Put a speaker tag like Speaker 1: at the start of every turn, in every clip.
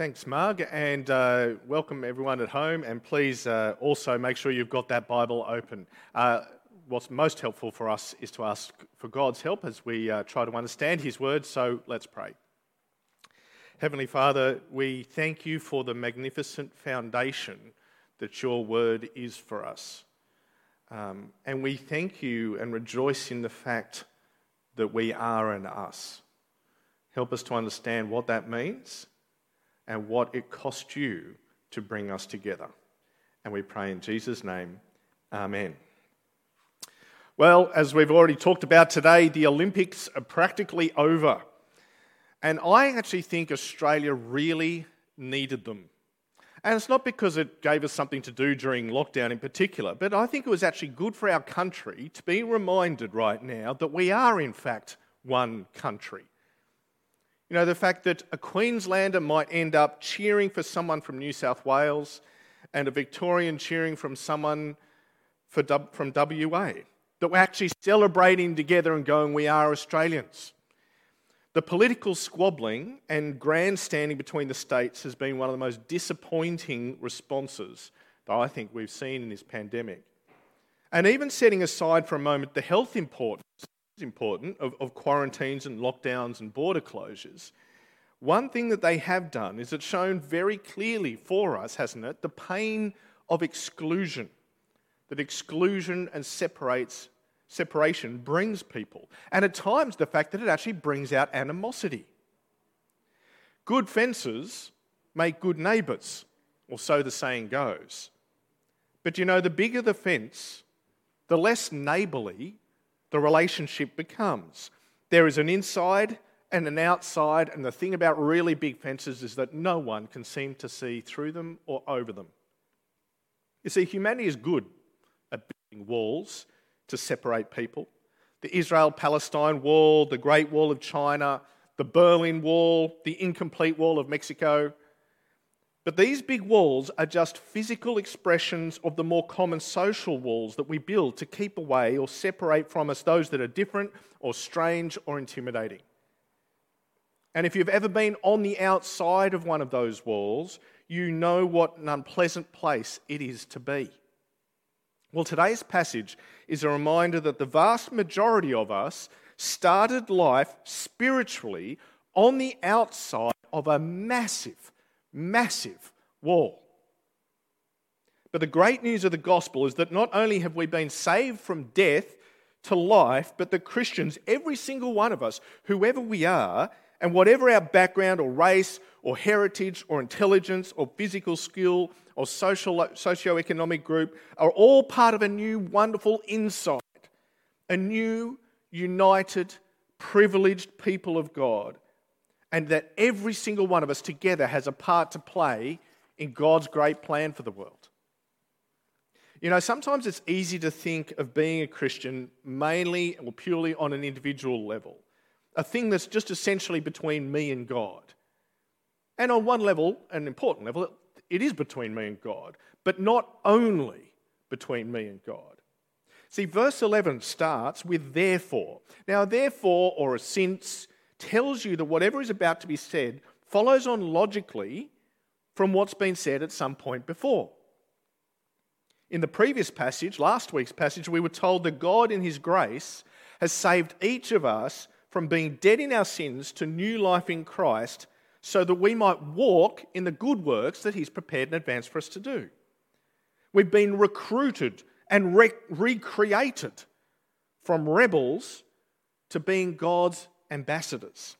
Speaker 1: Thanks, Marg, and uh, welcome everyone at home. And please uh, also make sure you've got that Bible open. Uh, what's most helpful for us is to ask for God's help as we uh, try to understand His Word. So let's pray. Heavenly Father, we thank you for the magnificent foundation that your Word is for us. Um, and we thank you and rejoice in the fact that we are an us. Help us to understand what that means and what it cost you to bring us together. And we pray in Jesus' name, Amen. Well, as we've already talked about today, the Olympics are practically over. And I actually think Australia really needed them. And it's not because it gave us something to do during lockdown in particular, but I think it was actually good for our country to be reminded right now that we are, in fact, one country. You know, the fact that a Queenslander might end up cheering for someone from New South Wales and a Victorian cheering from someone for, from WA. That we're actually celebrating together and going, we are Australians. The political squabbling and grandstanding between the states has been one of the most disappointing responses that I think we've seen in this pandemic. And even setting aside for a moment the health importance important of, of quarantines and lockdowns and border closures, one thing that they have done is it's shown very clearly for us, hasn't it, the pain of exclusion. That exclusion and separates, separation brings people. And at times, the fact that it actually brings out animosity. Good fences make good neighbours, or so the saying goes. But you know, the bigger the fence, the less neighbourly the relationship becomes. There is an inside and an outside, and the thing about really big fences is that no one can seem to see through them or over them. You see, humanity is good at building walls to separate people. The Israel Palestine wall, the Great Wall of China, the Berlin Wall, the incomplete wall of Mexico, but these big walls are just physical expressions of the more common social walls that we build to keep away or separate from us those that are different or strange or intimidating. And if you've ever been on the outside of one of those walls, you know what an unpleasant place it is to be. Well, today's passage is a reminder that the vast majority of us started life spiritually on the outside of a massive massive wall. But the great news of the gospel is that not only have we been saved from death to life, but the Christians, every single one of us, whoever we are, and whatever our background or race or heritage or intelligence or physical skill or social socio-economic group, are all part of a new wonderful insight, a new united, privileged people of God and that every single one of us together has a part to play in God's great plan for the world. You know, sometimes it's easy to think of being a Christian mainly or purely on an individual level, a thing that's just essentially between me and God. And on one level, an important level, it is between me and God, but not only between me and God. See, verse 11 starts with therefore. Now, therefore, or a since, tells you that whatever is about to be said follows on logically from what's been said at some point before. In the previous passage, last week's passage, we were told that God, in His grace, has saved each of us from being dead in our sins to new life in Christ so that we might walk in the good works that He's prepared in advance for us to do. We've been recruited and re- recreated from rebels to being God's ambassadors.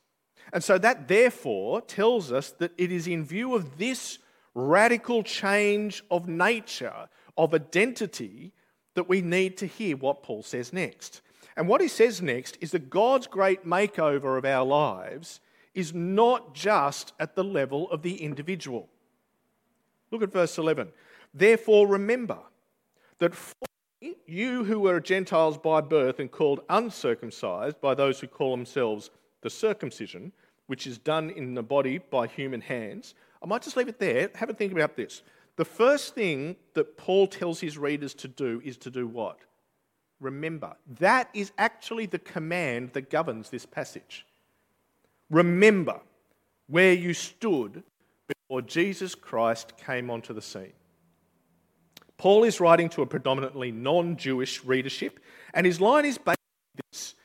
Speaker 1: And so that therefore tells us that it is in view of this radical change of nature, of identity, that we need to hear what Paul says next. And what he says next is that God's great makeover of our lives is not just at the level of the individual. Look at verse 11. Therefore, remember that you who were Gentiles by birth and called uncircumcised by those who call themselves the circumcision, which is done in the body by human hands. I might just leave it there. Have a think about this. The first thing that Paul tells his readers to do is to do what? Remember. That is actually the command that governs this passage. Remember where you stood before Jesus Christ came onto the scene. Paul is writing to a predominantly non Jewish readership, and his line is basically this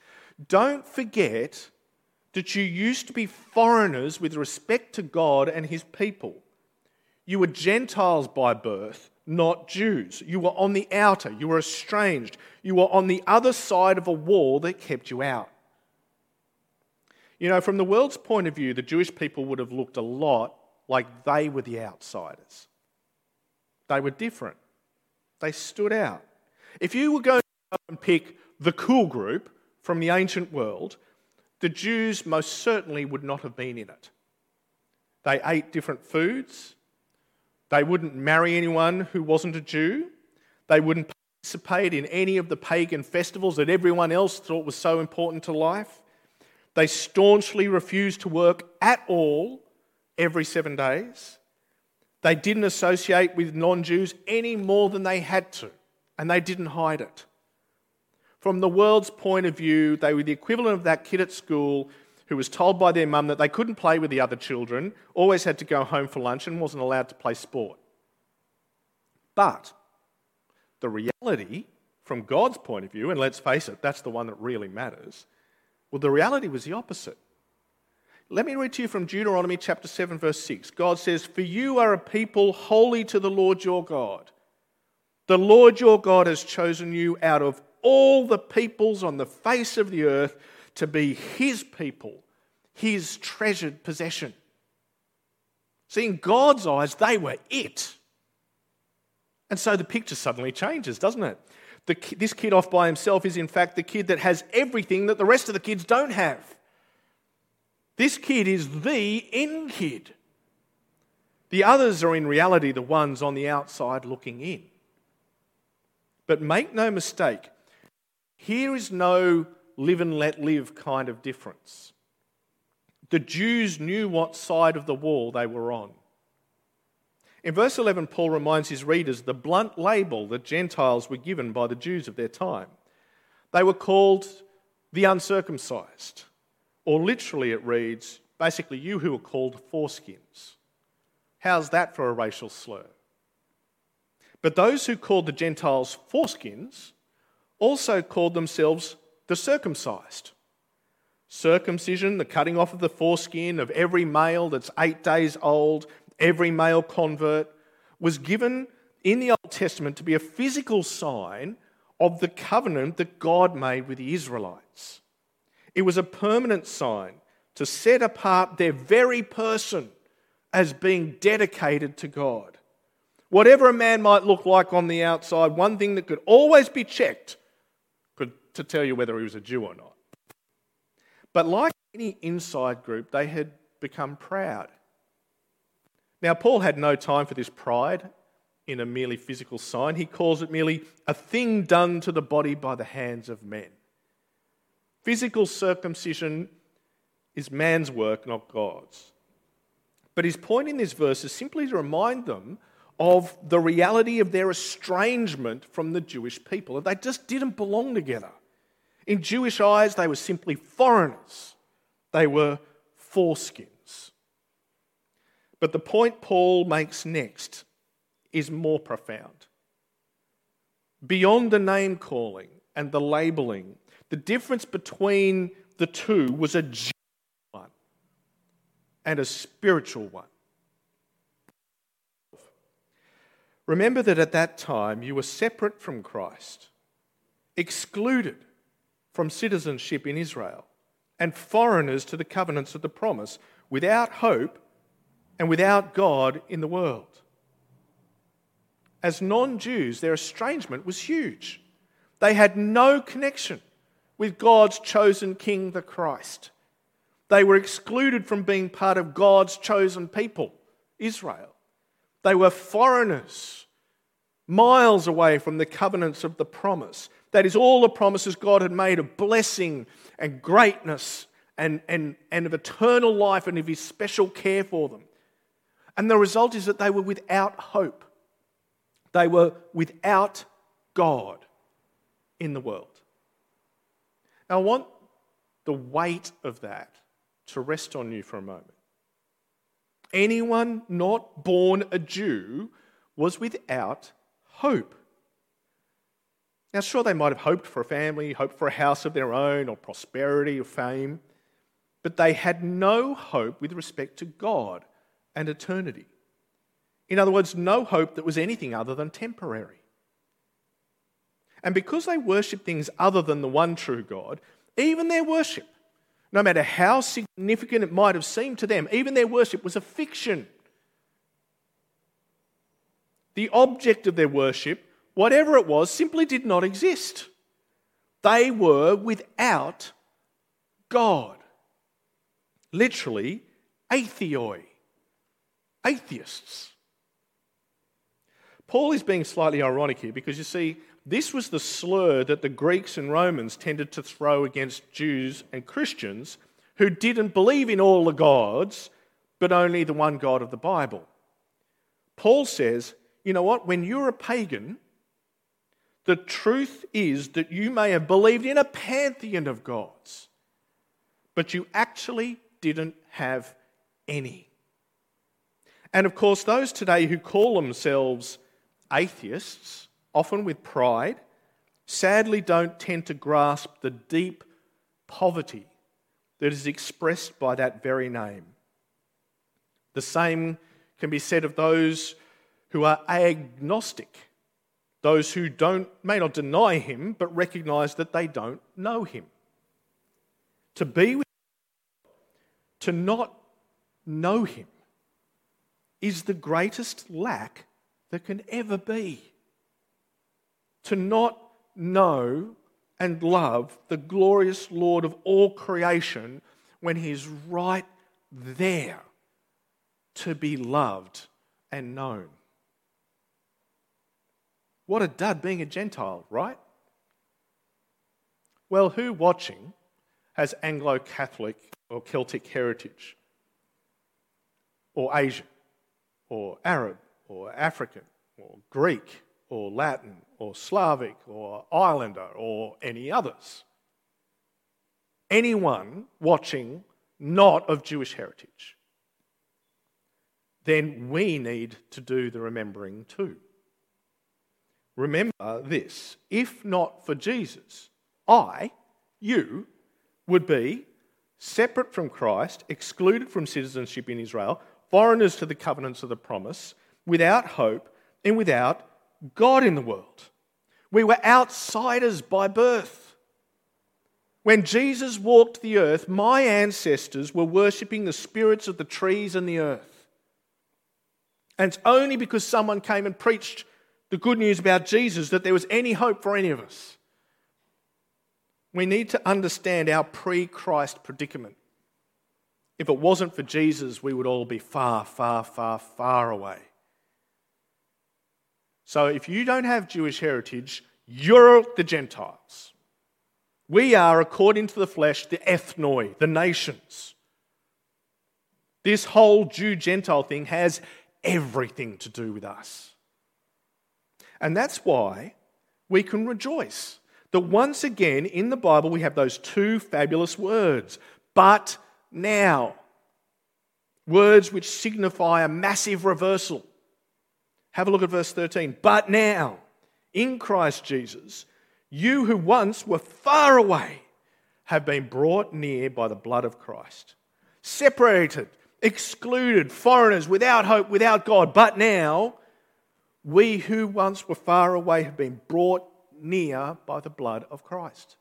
Speaker 1: Don't forget that you used to be foreigners with respect to God and his people. You were Gentiles by birth, not Jews. You were on the outer, you were estranged, you were on the other side of a wall that kept you out. You know, from the world's point of view, the Jewish people would have looked a lot like they were the outsiders. They were different, they stood out. If you were going to and pick the cool group from the ancient world, the Jews most certainly would not have been in it. They ate different foods. They wouldn't marry anyone who wasn't a Jew. They wouldn't participate in any of the pagan festivals that everyone else thought was so important to life. They staunchly refused to work at all every seven days. They didn't associate with non Jews any more than they had to, and they didn't hide it. From the world's point of view, they were the equivalent of that kid at school who was told by their mum that they couldn't play with the other children, always had to go home for lunch, and wasn't allowed to play sport. But the reality, from God's point of view, and let's face it, that's the one that really matters, well, the reality was the opposite. Let me read to you from Deuteronomy chapter 7, verse 6. God says, For you are a people holy to the Lord your God. The Lord your God has chosen you out of all the peoples on the face of the earth to be his people, his treasured possession. See, in God's eyes, they were it. And so the picture suddenly changes, doesn't it? The, this kid off by himself is, in fact, the kid that has everything that the rest of the kids don't have. This kid is the in kid. The others are, in reality, the ones on the outside looking in. But make no mistake, here is no live and let live kind of difference. The Jews knew what side of the wall they were on. In verse 11, Paul reminds his readers the blunt label that Gentiles were given by the Jews of their time. They were called the uncircumcised, or literally it reads, basically, you who are called foreskins. How's that for a racial slur? But those who called the Gentiles foreskins also called themselves the circumcised. Circumcision, the cutting off of the foreskin of every male that's eight days old, every male convert, was given in the Old Testament to be a physical sign of the covenant that God made with the Israelites. It was a permanent sign to set apart their very person as being dedicated to God. Whatever a man might look like on the outside, one thing that could always be checked could, to tell you whether he was a Jew or not. But like any inside group, they had become proud. Now, Paul had no time for this pride in a merely physical sign. He calls it merely a thing done to the body by the hands of men. Physical circumcision is man's work, not God's. But his point in this verse is simply to remind them of the reality of their estrangement from the Jewish people. They just didn't belong together. In Jewish eyes, they were simply foreigners, they were foreskins. But the point Paul makes next is more profound. Beyond the name calling and the labeling, the difference between the two was a one and a spiritual one. Remember that at that time you were separate from Christ, excluded from citizenship in Israel and foreigners to the covenants of the promise, without hope and without God in the world. As non Jews, their estrangement was huge. They had no connection with God's chosen King, the Christ. They were excluded from being part of God's chosen people, Israel. They were foreigners, miles away from the covenants of the promise. That is all the promises God had made of blessing and greatness and, and, and of eternal life and of His special care for them. And the result is that they were without hope. They were without God in the world. Now, I want the weight of that to rest on you for a moment. anyone not born a Jew was without hope. Now, sure, they might have hoped for a family, hoped for a house of their own, or prosperity or fame, but they had no hope with respect to God and eternity. In other words, no hope that was anything other than temporary. And because they worshipped things other than the one true God, even their worship, no matter how significant it might have seemed to them, even their worship was a fiction. The object of their worship, whatever it was, simply did not exist. They were without God. Literally, atheoi, atheists. Paul is being slightly ironic here because you see, this was the slur that the Greeks and Romans tended to throw against Jews and Christians who didn't believe in all the gods, but only the one God of the Bible. Paul says, you know what? When you're a pagan, the truth is that you may have believed in a pantheon of gods, but you actually didn't have any. And of course, those today who call themselves atheists often with pride, sadly don't tend to grasp the deep poverty that is expressed by that very name. The same can be said of those who are agnostic, those who don't, may not deny him, but recognize that they don't know him. To be with to not know him is the greatest lack that can ever be to not know and love the glorious Lord of all creation when He's right there to be loved and known. What a dud being a Gentile, right? Well, who watching has Anglo Catholic or Celtic heritage? Or Asian? Or Arab? Or African? Or Greek? or Latin or Slavic or Islander or any others. Anyone watching not of Jewish heritage. Then we need to do the remembering too. Remember this if not for Jesus, I, you, would be separate from Christ, excluded from citizenship in Israel, foreigners to the covenants of the promise, without hope and without God in the world. We were outsiders by birth. When Jesus walked the earth, my ancestors were worshipping the spirits of the trees and the earth. And it's only because someone came and preached the good news about Jesus that there was any hope for any of us. We need to understand our pre Christ predicament. If it wasn't for Jesus, we would all be far, far, far, far away. So if you don't have Jewish heritage, you're the Gentiles. We are, according to the flesh, the ethnoi, the nations. This whole Jew Gentile thing has everything to do with us. And that's why we can rejoice that once again in the Bible we have those two fabulous words, but now. Words which signify a massive reversal. Have a look at verse 13. But now, in Christ Jesus, you who once were far away have been brought near by the blood of Christ. Separated, excluded, foreigners, without hope, without God. But now, we who once were far away have been brought near by the blood of Christ.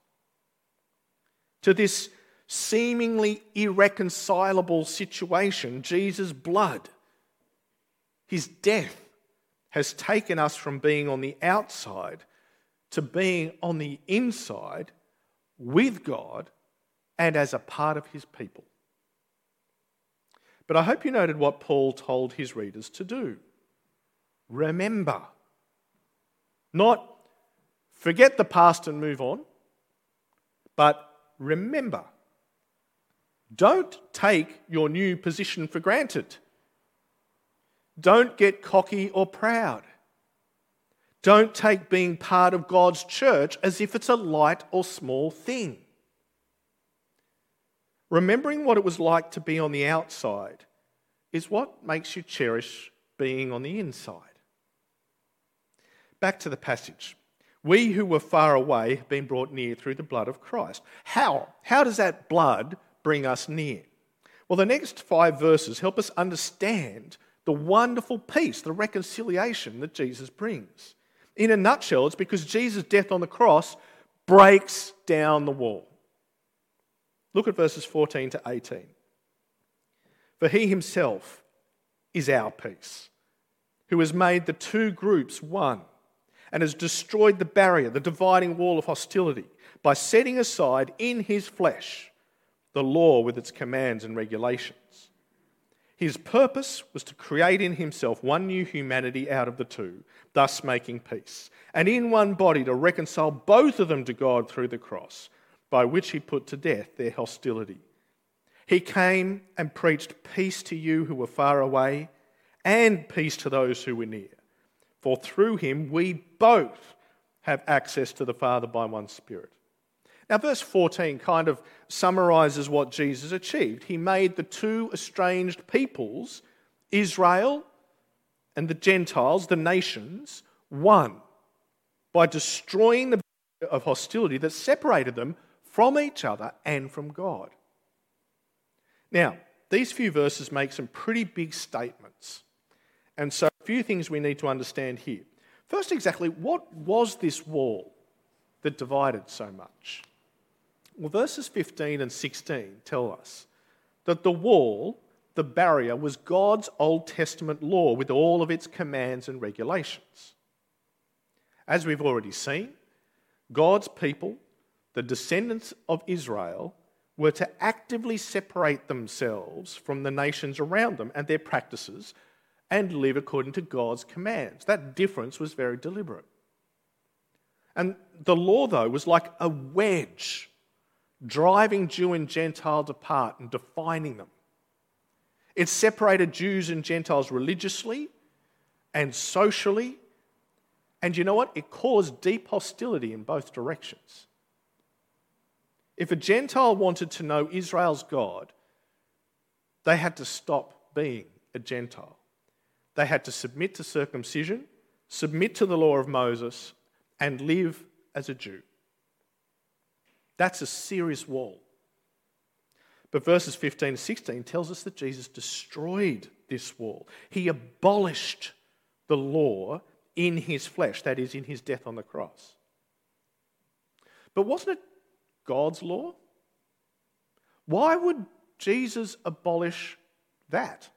Speaker 1: To this seemingly irreconcilable situation, Jesus' blood, his death, has taken us from being on the outside to being on the inside with God and as a part of his people. But I hope you noted what Paul told his readers to do. Remember. Not forget the past and move on, but remember. Don't take your new position for granted. Don't get cocky or proud. Don't take being part of God's church as if it's a light or small thing. Remembering what it was like to be on the outside is what makes you cherish being on the inside. Back to the passage. We who were far away have been brought near through the blood of Christ. How? How does that blood bring us near? Well, the next five verses help us understand the wonderful peace, the reconciliation that Jesus brings. In a nutshell, it's because Jesus' death on the cross breaks down the wall. Look at verses 14 to 18. For he himself is our peace, who has made the two groups one and has destroyed the barrier, the dividing wall of hostility, by setting aside in his flesh the law with its commands and regulations. His purpose was to create in himself one new humanity out of the two, thus making peace, and in one body to reconcile both of them to God through the cross, by which he put to death their hostility. He came and preached peace to you who were far away and peace to those who were near. For through him we both have access to the Father by one Spirit. Now, verse 14 kind of summarizes what Jesus achieved. He made the two estranged peoples, Israel and the Gentiles, the nations, one by destroying the of hostility that separated them from each other and from God. Now, these few verses make some pretty big statements. And so, a few things we need to understand here. First, exactly what was this wall that divided so much? Well, verses 15 and 16 tell us that the wall, the barrier, was God's Old Testament law with all of its commands and regulations. As we've already seen, God's people, the descendants of Israel, were to actively separate themselves from the nations around them and their practices and live according to God's commands. That difference was very deliberate. And the law, though, was like a wedge driving Jew and Gentile apart and defining them. It separated Jews and Gentiles religiously and socially. And you know what? It caused deep hostility in both directions. If a Gentile wanted to know Israel's God, they had to stop being a Gentile. They had to submit to circumcision, submit to the law of Moses, and live as a Jew. That's a serious wall. But verses 15 to 16 tells us that Jesus destroyed this wall. He abolished the law in his flesh, that is, in his death on the cross. But wasn't it God's law? Why would Jesus abolish that?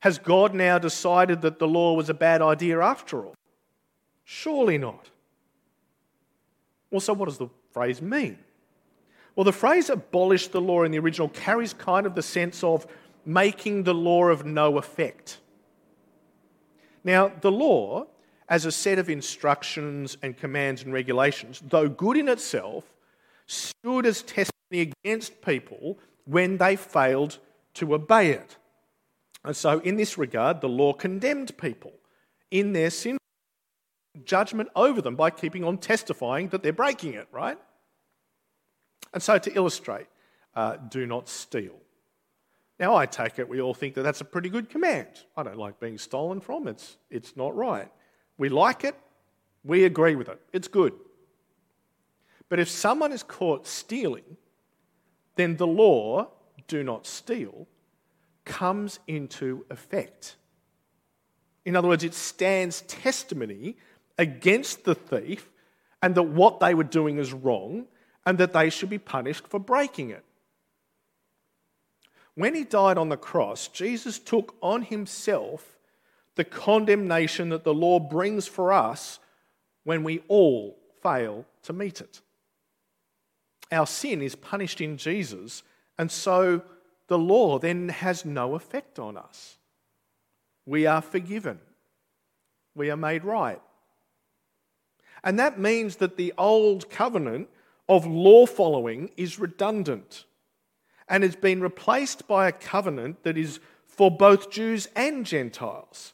Speaker 1: Has God now decided that the law was a bad idea after all? Surely not. Well, so what does the phrase mean? Well, the phrase abolish the law in the original carries kind of the sense of making the law of no effect. Now, the law, as a set of instructions and commands and regulations, though good in itself, stood as testimony against people when they failed to obey it. And so, in this regard, the law condemned people in their sin judgment over them by keeping on testifying that they're breaking it, right? And so, to illustrate, uh, do not steal. Now, I take it we all think that that's a pretty good command. I don't like being stolen from, it's, it's not right. We like it, we agree with it, it's good. But if someone is caught stealing, then the law, do not steal, comes into effect. In other words, it stands testimony against the thief and that what they were doing is wrong and that they should be punished for breaking it. When he died on the cross, Jesus took on himself the condemnation that the law brings for us when we all fail to meet it. Our sin is punished in Jesus, and so the law then has no effect on us. We are forgiven, we are made right. And that means that the old covenant of law following is redundant and has been replaced by a covenant that is for both Jews and Gentiles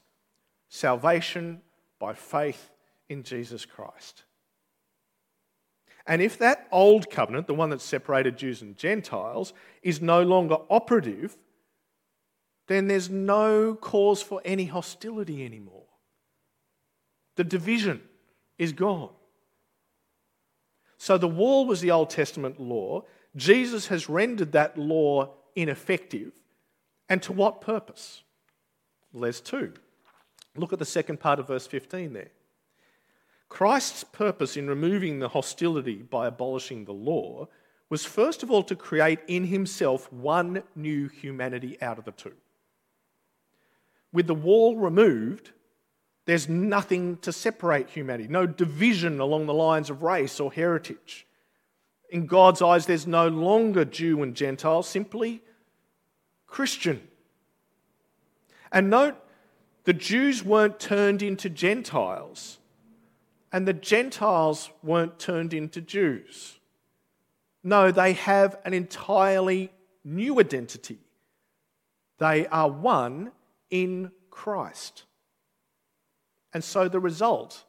Speaker 1: salvation by faith in Jesus Christ. And if that old covenant, the one that separated Jews and Gentiles, is no longer operative, then there's no cause for any hostility anymore. The division is gone. So the wall was the Old Testament law. Jesus has rendered that law ineffective. And to what purpose? Well, there's two. Look at the second part of verse 15 there. Christ's purpose in removing the hostility by abolishing the law was first of all to create in himself one new humanity out of the two. With the wall removed, there's nothing to separate humanity, no division along the lines of race or heritage. In God's eyes, there's no longer Jew and Gentile, simply Christian. And note, the Jews weren't turned into Gentiles, and the Gentiles weren't turned into Jews. No, they have an entirely new identity. They are one in Christ. And so the result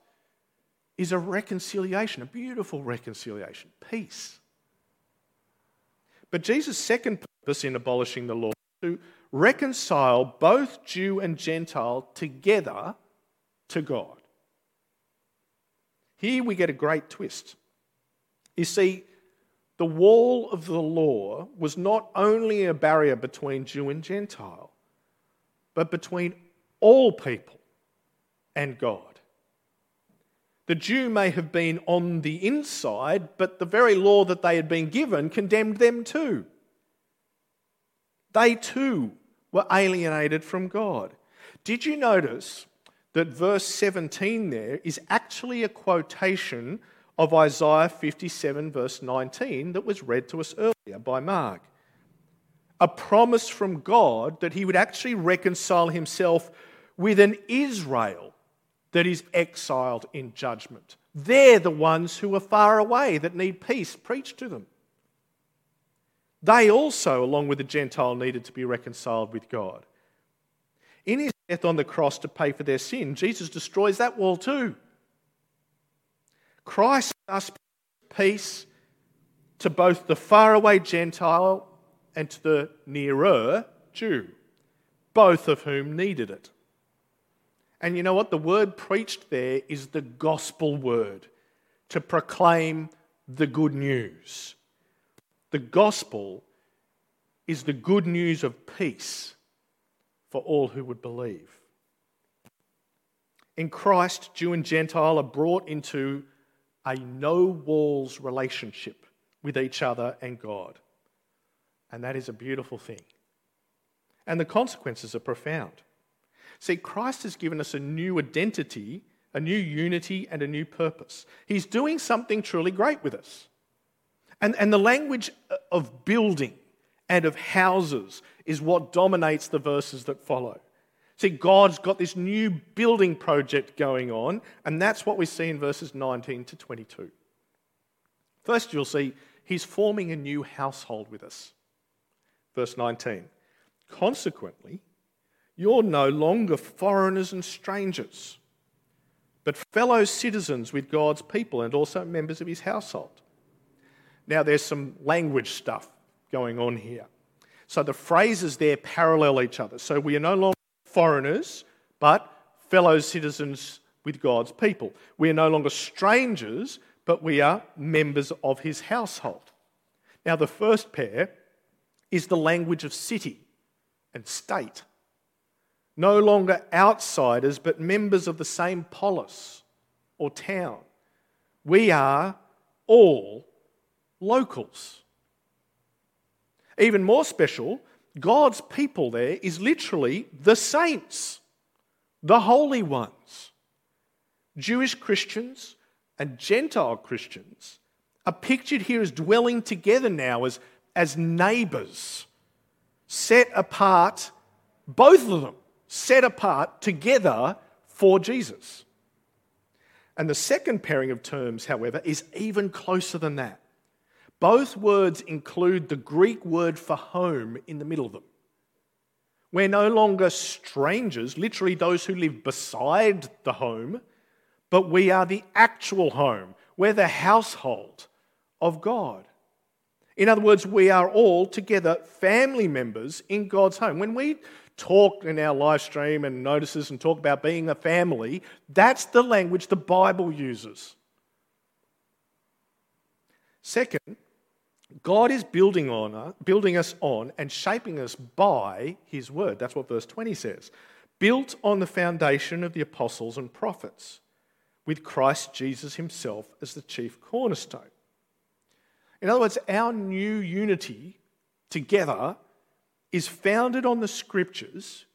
Speaker 1: is a reconciliation, a beautiful reconciliation, peace. But Jesus' second purpose in abolishing the law to reconcile both Jew and Gentile together to God. Here we get a great twist. You see, the wall of the law was not only a barrier between Jew and Gentile, but between all people and God. The Jew may have been on the inside, but the very law that they had been given condemned them too. They too were alienated from God. Did you notice that verse 17 there is actually a quotation of Isaiah 57, verse 19, that was read to us earlier by Mark? A promise from God that he would actually reconcile himself with an Israel that is exiled in judgment. They're the ones who are far away that need peace preached to them. They also, along with the Gentile, needed to be reconciled with God. In his death on the cross to pay for their sin, Jesus destroys that wall too. Christ thus peace to both the faraway Gentile and to the nearer Jew, both of whom needed it. And you know what? The word preached there is the gospel word to proclaim the good news. The gospel is the good news of peace for all who would believe. In Christ, Jew and Gentile are brought into a no walls relationship with each other and God. And that is a beautiful thing. And the consequences are profound. See, Christ has given us a new identity, a new unity, and a new purpose. He's doing something truly great with us. And, and the language of building and of houses is what dominates the verses that follow. See, God's got this new building project going on, and that's what we see in verses 19 to 22. First, you'll see he's forming a new household with us. Verse 19. Consequently, you're no longer foreigners and strangers, but fellow citizens with God's people and also members of his household. Now, there's some language stuff going on here. So the phrases there parallel each other. So we are no longer foreigners, but fellow citizens with God's people. We are no longer strangers, but we are members of his household. Now, the first pair is the language of city and state no longer outsiders, but members of the same polis or town. We are all locals. Even more special, God's people there is literally the saints, the holy ones. Jewish Christians and Gentile Christians are pictured here as dwelling together now as, as neighbours, set apart, both of them, set apart together for Jesus. And the second pairing of terms, however, is even closer than that. Both words include the Greek word for home in the middle of them. We're no longer strangers, literally those who live beside the home, but we are the actual home. We're the household of God. In other words, we are all together family members in God's home. When we talk in our live stream and notices and talk about being a family, that's the language the Bible uses. Second, God is building on uh, building us on and shaping us by his word. That's what verse 20 says. Built on the foundation of the apostles and prophets, with Christ Jesus himself as the chief cornerstone. In other words, our new unity together is founded on the scriptures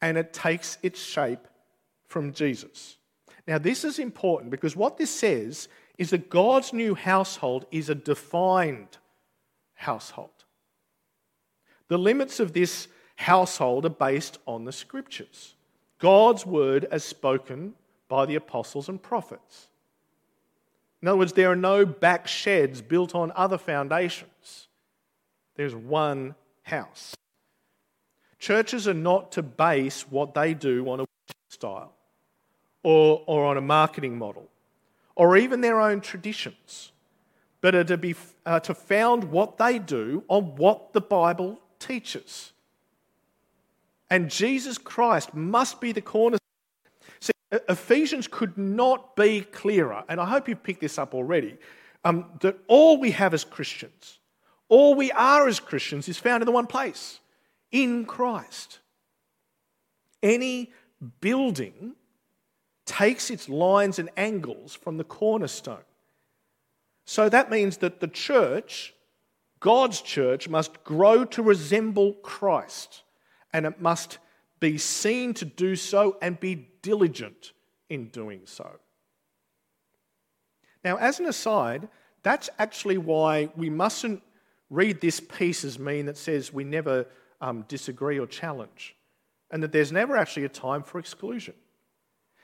Speaker 1: and it takes its shape from Jesus. Now, this is important because what this says is that God's new household is a defined household. The limits of this household are based on the scriptures, God's word as spoken by the apostles and prophets. In other words, there are no back sheds built on other foundations. There's one house. Churches are not to base what they do on a style or, or on a marketing model or even their own traditions, but are to, be, to found what they do on what the Bible teaches. And Jesus Christ must be the cornerstone. Ephesians could not be clearer, and I hope you've picked this up already, um, that all we have as Christians, all we are as Christians, is found in the one place in Christ. Any building takes its lines and angles from the cornerstone. So that means that the church, God's church, must grow to resemble Christ, and it must be seen to do so and be diligent in doing so. Now, as an aside, that's actually why we mustn't read this piece as mean that says we never um, disagree or challenge, and that there's never actually a time for exclusion.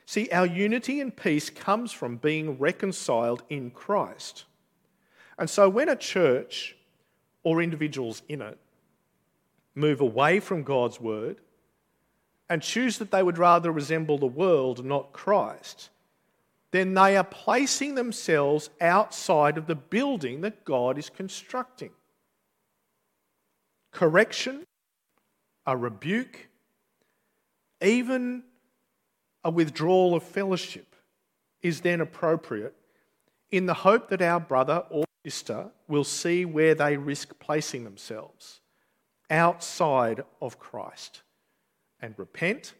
Speaker 1: See, our unity and peace comes from being reconciled in Christ. And so when a church or individuals in it move away from God's word and choose that they would rather resemble the world, not Christ, then they are placing themselves outside of the building that God is constructing. Correction, a rebuke, even a withdrawal of fellowship is then appropriate in the hope that our brother or sister will see where they risk placing themselves outside of Christ and repent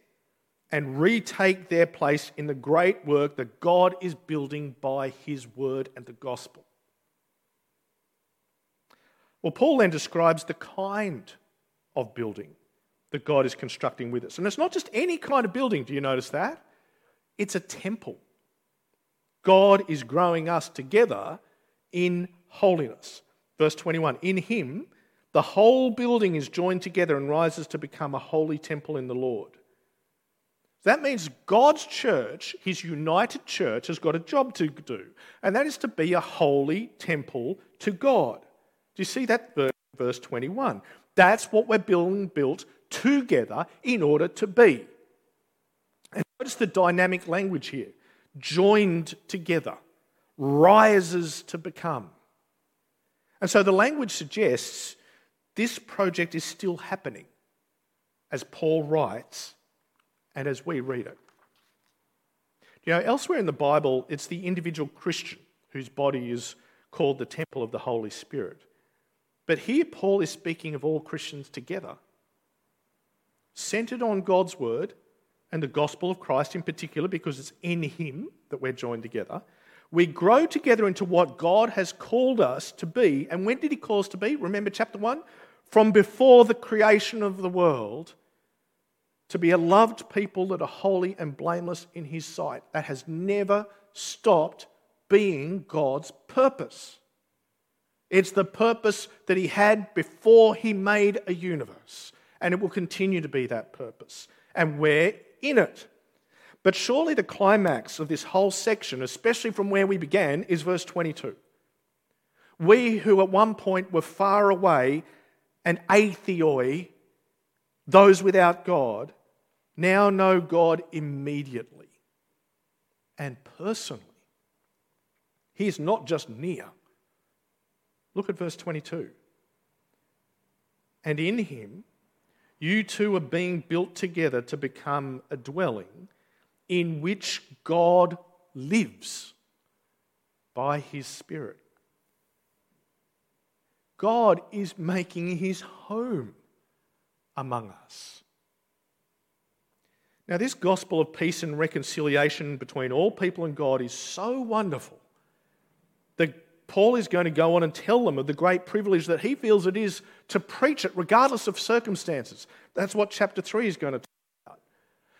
Speaker 1: and retake their place in the great work that God is building by his word and the gospel. Well, Paul then describes the kind of building that God is constructing with us. And it's not just any kind of building, do you notice that? It's a temple. God is growing us together in holiness. Verse 21 In Him, the whole building is joined together and rises to become a holy temple in the Lord. That means God's church, His united church, has got a job to do, and that is to be a holy temple to God. Do you see that verse 21? That's what we're building built together in order to be. And notice the dynamic language here joined together, rises to become. And so the language suggests this project is still happening as Paul writes and as we read it. You know, elsewhere in the Bible, it's the individual Christian whose body is called the temple of the Holy Spirit. But here, Paul is speaking of all Christians together centered on God's word and the gospel of Christ in particular, because it's in Him that we're joined together. We grow together into what God has called us to be. And when did He call us to be? Remember chapter 1? From before the creation of the world, to be a loved people that are holy and blameless in His sight. That has never stopped being God's purpose. It's the purpose that He had before He made a universe and it will continue to be that purpose. And we're in it. But surely the climax of this whole section, especially from where we began, is verse 22. We who at one point were far away and atheoi, those without God, now know God immediately and personally. He is not just near. Look at verse 22. And in him, You too are being built together to become a dwelling in which God lives by his Spirit. God is making his home among us. Now, this gospel of peace and reconciliation between all people and God is so wonderful that Paul is going to go on and tell them of the great privilege that he feels it is to preach it regardless of circumstances. That's what chapter 3 is going to talk about.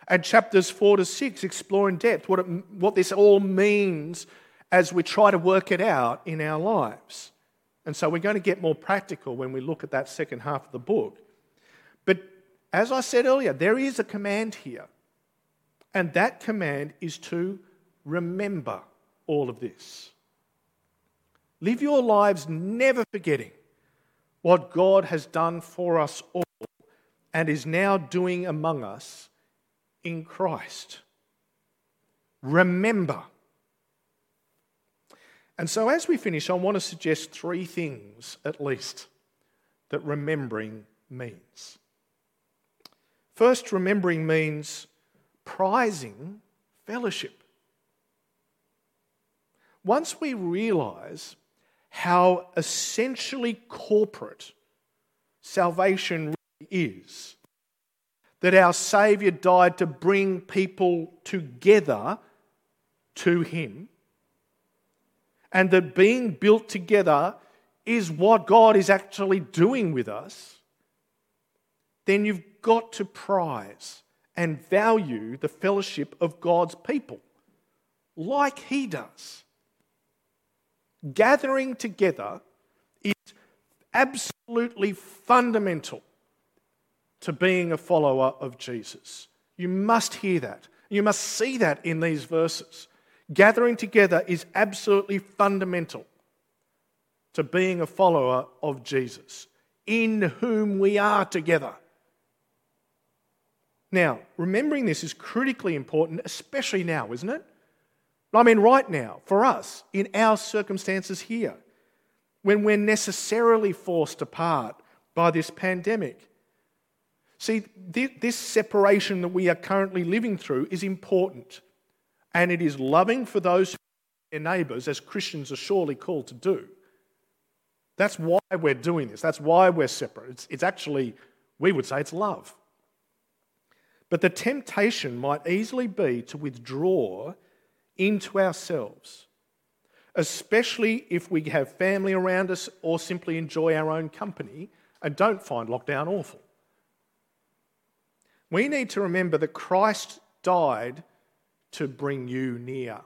Speaker 1: And chapters 4 to 6 explore in depth what, it, what this all means as we try to work it out in our lives. And so we're going to get more practical when we look at that second half of the book. But as I said earlier, there is a command here. And that command is to remember all of this. Live your lives never forgetting what God has done for us all and is now doing among us in Christ. Remember. And so, as we finish, I want to suggest three things at least that remembering means. First, remembering means prizing fellowship. Once we realize how essentially corporate salvation really is, that our Saviour died to bring people together to Him and that being built together is what God is actually doing with us, then you've got to prize and value the fellowship of God's people like He does. Gathering together is absolutely fundamental to being a follower of Jesus. You must hear that. You must see that in these verses. Gathering together is absolutely fundamental to being a follower of Jesus, in whom we are together. Now, remembering this is critically important, especially now, isn't it? I mean, right now, for us, in our circumstances here, when we're necessarily forced apart by this pandemic. See, this separation that we are currently living through is important and it is loving for those their neighbours, as Christians are surely called to do. That's why we're doing this. That's why we're separate. It's, it's actually, we would say, it's love. But the temptation might easily be to withdraw into ourselves, especially if we have family around us or simply enjoy our own company and don't find lockdown awful. We need to remember that Christ died to bring you near.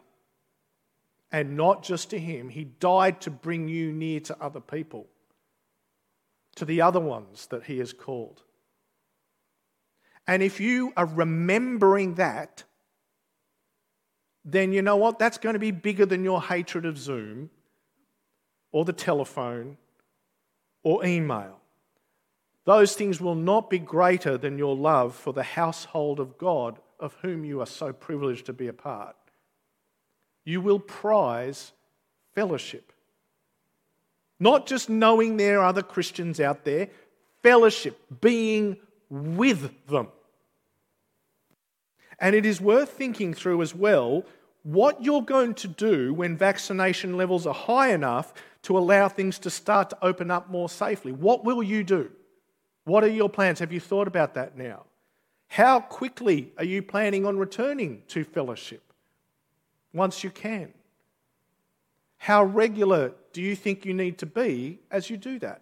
Speaker 1: And not just to him, he died to bring you near to other people, to the other ones that he has called. And if you are remembering that, then you know what? That's going to be bigger than your hatred of Zoom or the telephone or email. Those things will not be greater than your love for the household of God of whom you are so privileged to be a part. You will prize fellowship. Not just knowing there are other Christians out there, fellowship, being with them. And it is worth thinking through as well what you're going to do when vaccination levels are high enough to allow things to start to open up more safely. What will you do? What are your plans? Have you thought about that now? How quickly are you planning on returning to fellowship once you can? How regular do you think you need to be as you do that?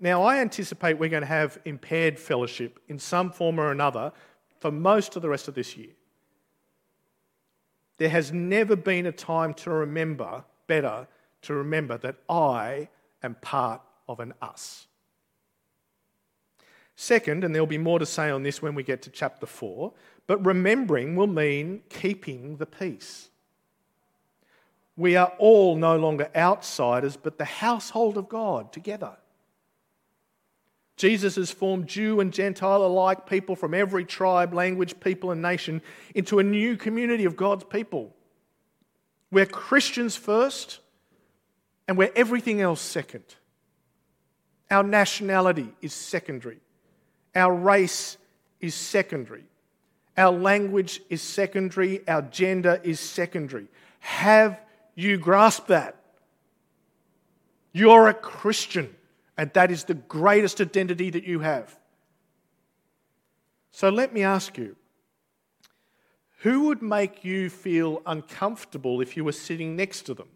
Speaker 1: Now, I anticipate we're going to have impaired fellowship in some form or another for most of the rest of this year. There has never been a time to remember, better to remember that I am part of an us. Second, and there'll be more to say on this when we get to chapter 4, but remembering will mean keeping the peace. We are all no longer outsiders, but the household of God together. Jesus has formed Jew and Gentile alike, people from every tribe, language, people, and nation, into a new community of God's people. We're Christians first, and we're everything else second. Our nationality is secondary. Our race is secondary. Our language is secondary. Our gender is secondary. Have you grasped that? You're a Christian, and that is the greatest identity that you have. So let me ask you who would make you feel uncomfortable if you were sitting next to them?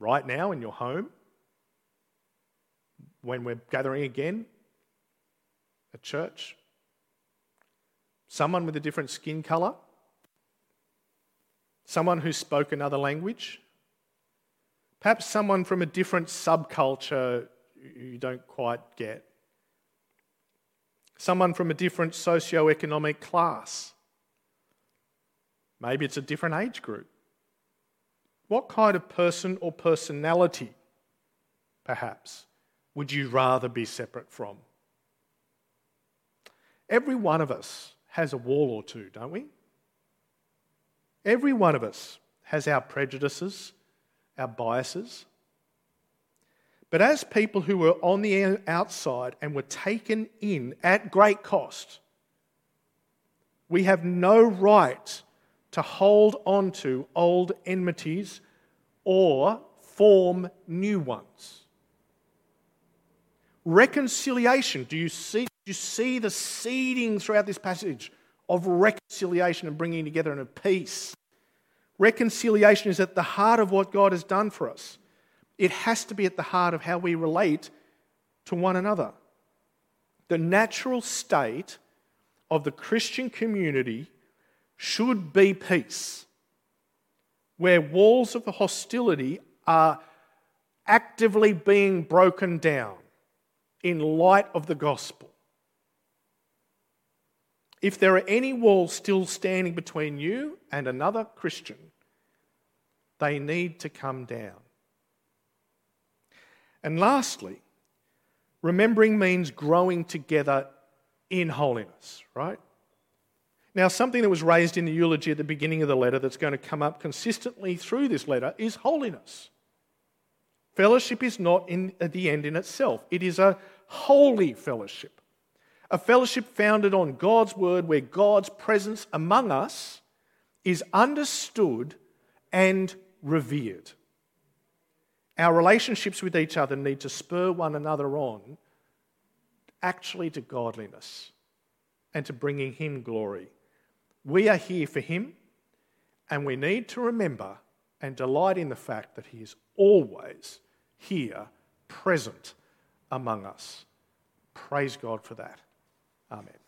Speaker 1: Right now in your home? When we're gathering again? At church? Someone with a different skin colour? Someone who spoke another language? Perhaps someone from a different subculture you don't quite get? Someone from a different socio-economic class? Maybe it's a different age group. What kind of person or personality, perhaps, would you rather be separate from? Every one of us has a wall or two, don't we? Every one of us has our prejudices, our biases. But as people who were on the outside and were taken in at great cost, we have no right to hold on to old enmities or form new ones. Reconciliation, do you see, do you see the seeding throughout this passage of reconciliation and bringing together and of peace? Reconciliation is at the heart of what God has done for us. It has to be at the heart of how we relate to one another. The natural state of the Christian community should be peace, where walls of hostility are actively being broken down in light of the gospel. If there are any walls still standing between you and another Christian, they need to come down. And lastly, remembering means growing together in holiness, right? Now, something that was raised in the eulogy at the beginning of the letter that's going to come up consistently through this letter is holiness. Fellowship is not in, at the end in itself, it is a holy fellowship. A fellowship founded on God's word, where God's presence among us is understood and revered. Our relationships with each other need to spur one another on actually to godliness and to bringing Him glory. We are here for Him, and we need to remember and delight in the fact that He is always here, present among us. Praise God for that. Amen.